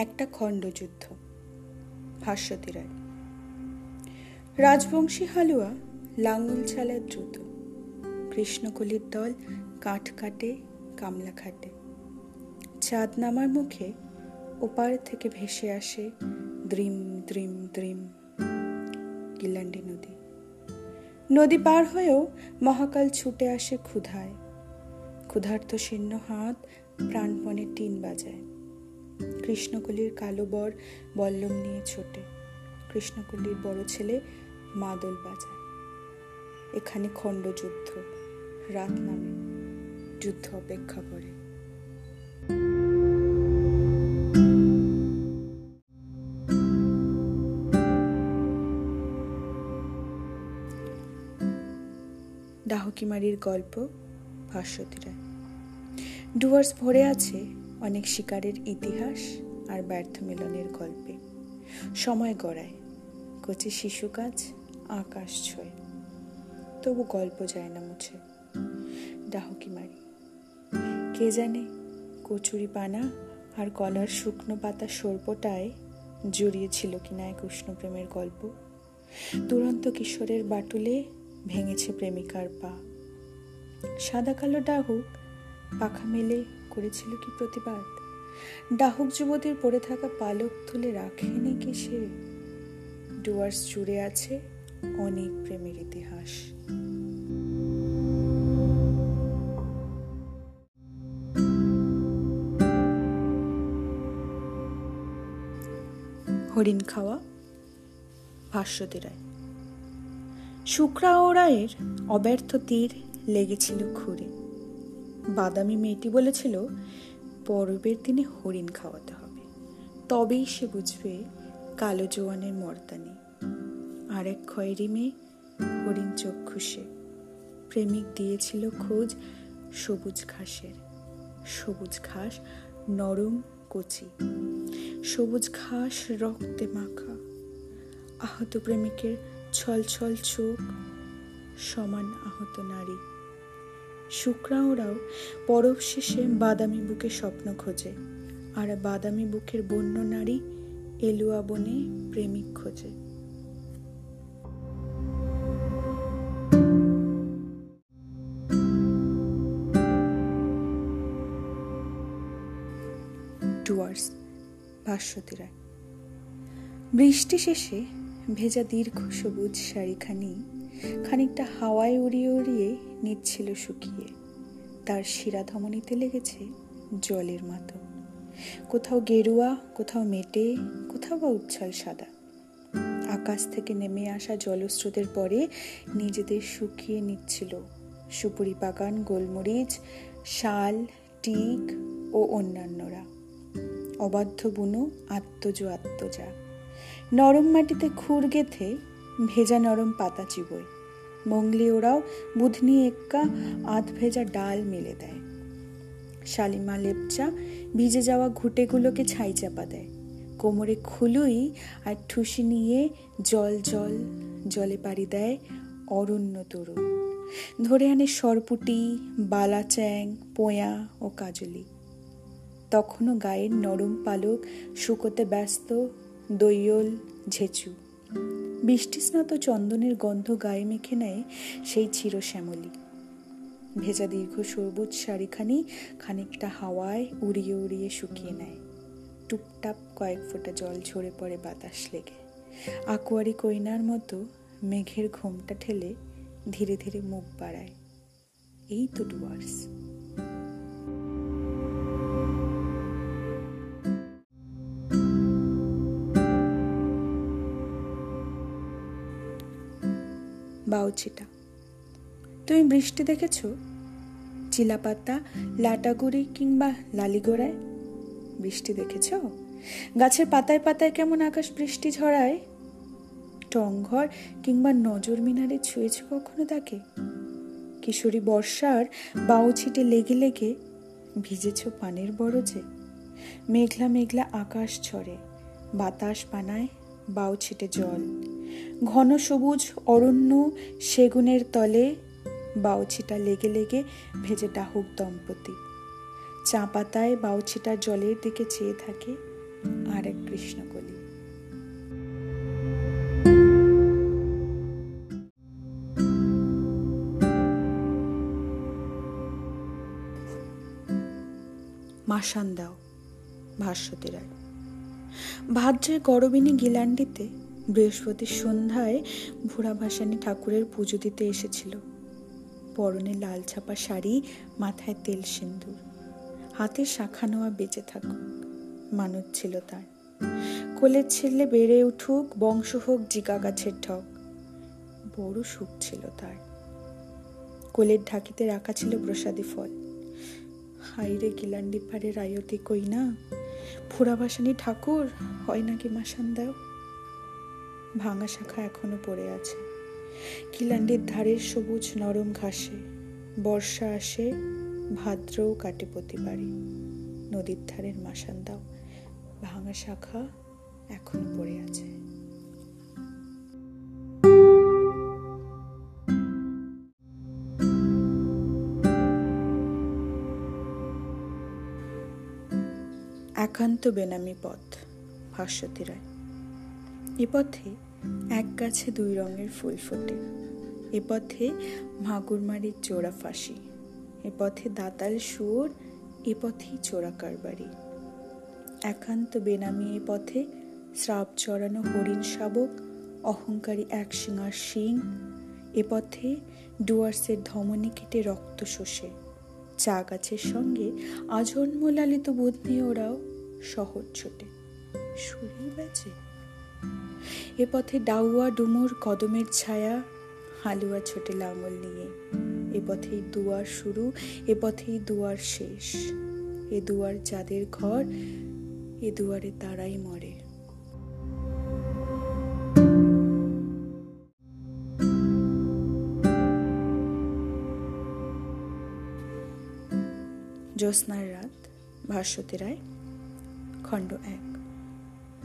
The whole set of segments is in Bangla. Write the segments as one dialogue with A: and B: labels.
A: একটা খণ্ডযুদ্ধ। ভাস্বতী রায় রাজবংশী হালুয়া লাঙ্গল চালায় দ্রুত কৃষ্ণকলির দল কাঠ কাটে, কামলা খাটে। চাঁদ নামার মুখে ওপার থেকে ভেসে আসে দ্রিম দ্রিম দ্রিম গিলান্ডি নদী। নদী পার হয়েও মহাকাল ছুটে আসে ক্ষুধায়। ক্ষুধার্ত শীর্ণ হাত প্রাণপণে টিন বাজায়। কৃষ্ণকলির কালো বর বল্লম নিয়ে ছোটে। কৃষ্ণকলির বড় ছেলে মাদল বাজায় এখানে খণ্ডযুদ্ধ রাত নামে, যুদ্ধ অপেক্ষা করে। ডাহকিমারির গল্প ভাস্বতী রায় ডুয়ার্স ভরে আছে অনেক শিকারের ইতিহাস আর ব্যর্থ মিলনের গল্পে। সময় গড়ায়, কচি শিশু কাজ আকাশ ছয়। তবু গল্প যায় না মুছে ডাহকি মারি। কে জানে কচুরি পানা আর কলার শুকনো পাতা সর্পটায় জড়িয়েছিল কিনা এক উষ্ণ প্রেমের গল্প। দুরন্ত কিশোরের বাটুলে ভেঙেছে প্রেমিকার পা। সাদা কালো ডাহুক পাখা মেলে করেছিল কি প্রতিবাদ? ডাহুক যুবতীর পড়ে থাকা পালক তুলে রাখেনি কি সে? ডুয়ার্স জুড়ে আছে অনেক প্রেমের ইতিহাস। হরিণ খাওয়া ভাস্বতী রায় শুক্রা রায়ের অব্যর্থ তীর লেগেছিল খুঁড়ে। বাদামি মেয়েটি বলেছিল, পরবের দিনে হরিণ খাওয়াতে হবে। তবেই সে বুঝবে কালো জোয়ানের মর্দানি আর এক খয়েরি মেয়ে হরিণ চক্ষুষে প্রেমিক দিয়েছিল খোঁজ সবুজ ঘাসের। সবুজ ঘাস নরম কচি। সবুজ ঘাস রক্তে মাখা। আহত প্রেমিকের ছল ছল চোখ সমান আহত নারী। শুক্রা ওরাও পরব শেষে বাদামি বুকে স্বপ্ন খোঁজে, আর বাদামি বুকের বন্য নারী এলুয়া বনে প্রেমিক খোঁজে। ডুয়ার্স ভাস্বতী রায় বৃষ্টি শেষে ভেজা দীর্ঘ সবুজ শাড়িখানি খানিকটা হাওয়ায় উড়িয়ে উড়িয়ে নিচ্ছিল শুকিয়ে। তার শিরা ধমনীতে লেগেছে জলের মতো। কোথাও গেরুয়া, কোথাও মেটে, কোথাও বা উচ্ছল সাদা। আকাশ থেকে নেমে আসা জলস্রোতের পরে নিজেদের শুকিয়ে নিচ্ছিল সুপুরি বাগান, গোলমরিচ, শাল, টিক ও অন্যান্যরা। অবাধ্য বুনো আত্মজো আত্মজা। নরম মাটিতে খুর গেথে ভেজা নরম পাতা চিবোয়। মঙ্গলি ওরাও বুধনি এক্কা আধ ভেজা ডাল মেলে দেয়। শালিমা লেপচা ভিজে যাওয়া ঘুটেগুলোকে ছাই চাপা দেয়। কোমরে খুলুই আর ঠুসি নিয়ে জল জল জলে পাড়ি দেয় অরণ্য তরুণ। ধরে আনে সরপুটি, বালাচ্যাং, পোয়া ও কাজলি। তখনও গায়ের নরম পালক শুকোতে ব্যস্ত দৈয়ল ঝেচু। বৃষ্টিস্নাত চন্দনের গন্ধ গায়ে মেখে নেয় সেই চিরশ্যামলী। ভেজা দীর্ঘ সবুজ শাড়িখানি খানিকটা হাওয়ায় উড়িয়ে উড়িয়ে শুকিয়ে নেয়। টুপটাপ কয়েক ফোঁটা জল ঝরে পড়ে বাতাস লেগে। আকুয়ারি কইনার মতো মেঘের ঘোমটা ঠেলে ধীরে ধীরে মুখ বাড়ায়। এই তো ডুয়ার্স। বাউচিটা। তুমি বৃষ্টি দেখেছ? চিলাপাতা, লাটাগুড়ি কিংবা লালিগোড়ায় বৃষ্টি দেখেছ? গাছের পাতায় পাতায় কেমন আকাশ বৃষ্টি ঝরায়? টংঘর কিংবা নজর মিনারে ছুঁয়েছ কখনো তাকে? কিশোরী বর্ষার বাউ ছিটে লেগে লেগে ভিজেছ পানের বরজে। মেঘলা মেঘলা আকাশ ছড়ে বাতাস পানায় বাউ ছিটে জল। ঘন সবুজ অরণ্য সেগুনের তলে বাউছিটা লেগে লেগে ভেজে ডাহুক দম্পতি। চা পাতায় বাউছিটার জলের দিকে চেয়ে থাকে আর এক কৃষ্ণকলি। মাসান দাও ভাস্বতী রায় ভাদ্রের গরবিনী গিলান্ডিতে বৃহস্পতির সন্ধ্যায় ভোরা ভাসানী ঠাকুরের পুজো দিতে এসেছিল। পরনে লাল ছাপা শাড়ি, মাথায় তেল সিন্দুর হাতে শাখা নেওয়া বেঁচে থাকুক, মানত ছিল তার। কোলের ছেলে বেড়ে উঠুক, বংশ হোক জিকা গাছের ঠক বড় সুখ ছিল তার। কোলের ঢাকিতে রাখা ছিল প্রসাদী ফল। হাইরে গিলান্ডি পাড়ের আয়তি কই না ফুরাভাসানি ঠাকুর, হয় নাকি মাসান দাও? ভাঙা শাখা এখনও পড়ে আছে। কিলান্ডির ধারের সবুজ নরম ঘাসে, বর্ষা আসে, ভাদ্রও কাটে প্রতিবারই। নদীর ধারের মাসান্দাও ভাঙা শাখা এখনও পড়ে আছে। একান্ত বেনামি পথ, ভাস্বতী রায়। এ পথে এক গাছে দুই রঙের ফুল ফোটে। এ পথে মাগুরমারির চোরা ফাঁসি। এ পথে দাতাল সুর এ পথেই চোরা কারবারি। একান্ত বেনামি এ পথে শ্রাপ চড়ানো হরিণ শাবক, অহংকারী এক সিঙার শিং। এ পথে ডুয়ার্সের ধমনী কেটে রক্ত শোষে। চা গাছের সঙ্গে আজন্ম লালিত বোধ নিয়ে ওরাও শহর ছোটে। শরীর বেচে এ পথে ডাউয়া ডুমুর কদমের ছায়া, হালুয়া ছোটে লাঙল নিয়ে। এ পথেই দুয়ার শুরু, এ পথেই দুয়ার শেষ। এ দুয়ার যাদের ঘর, এ দুয়ারে তারাই মরে। জ্যোৎস্নার রাত, ভাস্বতী রায়, খণ্ড এক।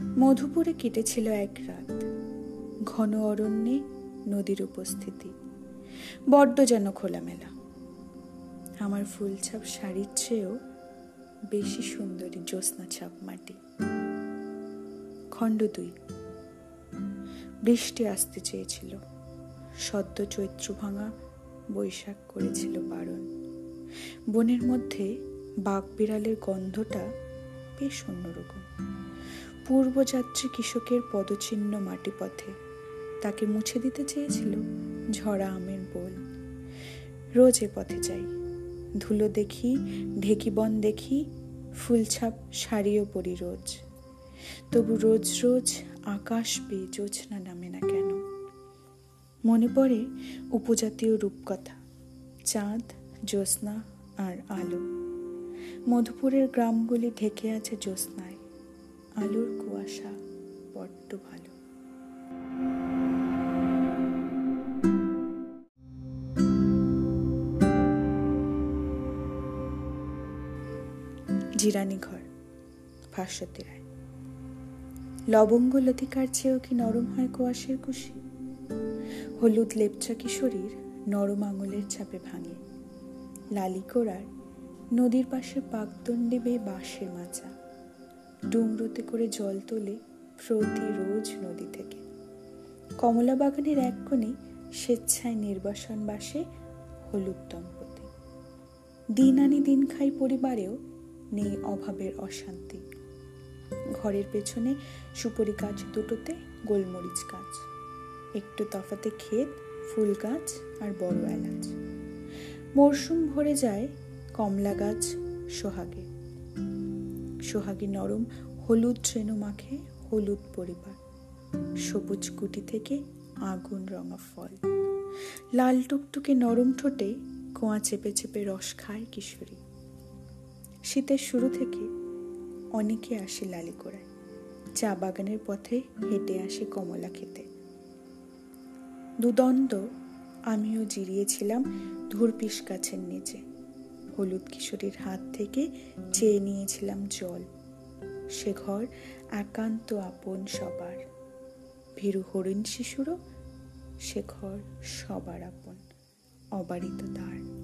A: মধুপুরে কেটেছিল এক রাত। ঘন অরণ্যে নদীর উপস্থিতি। বড্ড যেন খোলামেলা। আমার ফুলছাপ শাড়ির চেয়েও বেশি সুন্দরী জ্যোৎস্না ছাপ মাটি। খণ্ড দুই। বৃষ্টি আসতে চেয়েছিল। সদ্য চৈত্র ভাঙা বৈশাখ করেছিল বারণ। বনের মধ্যে বাঘ বিড়ালের গন্ধটা বেশ অন্যরকম। পূর্বযাত্রী কৃষকের পদচিহ্ন মাটি পথে তাকে মুছে দিতে চেয়েছিল ঝরা আমের বোল। রোজ এ পথে যাই। ধুলো দেখি ঢেকিবন দেখি, ফুলছাপ শাড়িও পরি রোজ। তবু রোজ রোজ আকাশ পেয়ে জোছনা নামে না কেন? মনে পড়ে উপজাতীয় রূপকথা, চাঁদ, জ্যোৎস্না আর আলো। মধুপুরের গ্রামগুলি ঢেকে আছে জ্যোৎস্নায়। আলোর কুয়াশা বড্ড ভালো। জিরানি ঘর, ভাস্বতী রায়। লবঙ্গ লতিকার চেয়েও কি নরম হয় কুয়াশের কুশি? হলুদ লেপচা কিশোরীর নরম আঙুলের চাপে ভাঙে। লালি লালিকোড়ার নদীর পাশে পাকদণ্ডে বেয়ে বাঁশের মাচা। ডুমরোতে করে জল তোলে প্রতি রোজ নদী থেকে। কমলা বাগানের এক কোণে স্বেচ্ছায় নির্বাসন বাসে হলুদ দম্পতি। দিন আনি দিন খাই পরিবারেও নেই অভাবের অশান্তি। ঘরের পেছনে সুপরি গাছ দুটোতে গোলমরিচ গাছ। একটু তফাতে ক্ষেত, ফুল গাছ আর বড় এলাচ। মরশুম ভরে যায় কমলা গাছ সোহাগে। সোহাগী নরম হলুদ ট্রেনো মাখে হলুদ পরিবার। সবুজ কুটি থেকে আগুন রঙা ফল। লাল টুকটুকে নরম ঠোঁটে কোয়া চেপে চেপে রস খায় কিশোরী। শীতের শুরু থেকে অনেকে আসে লালি লালিকোড়ায় চা বাগানের পথে হেঁটে আসে কমলা খেতে দুদণ্ড আমিও জিরিয়েছিলাম ধূরপিস গাছের নিচে। হলুদ কিশোরীর হাত থেকে চেয়ে নিয়েছিলাম জল। সে ঘর একান্ত আপন সবার। ভীরু হরিণ শিশুরও সে ঘর সবার আপন, অবারিত দ্বার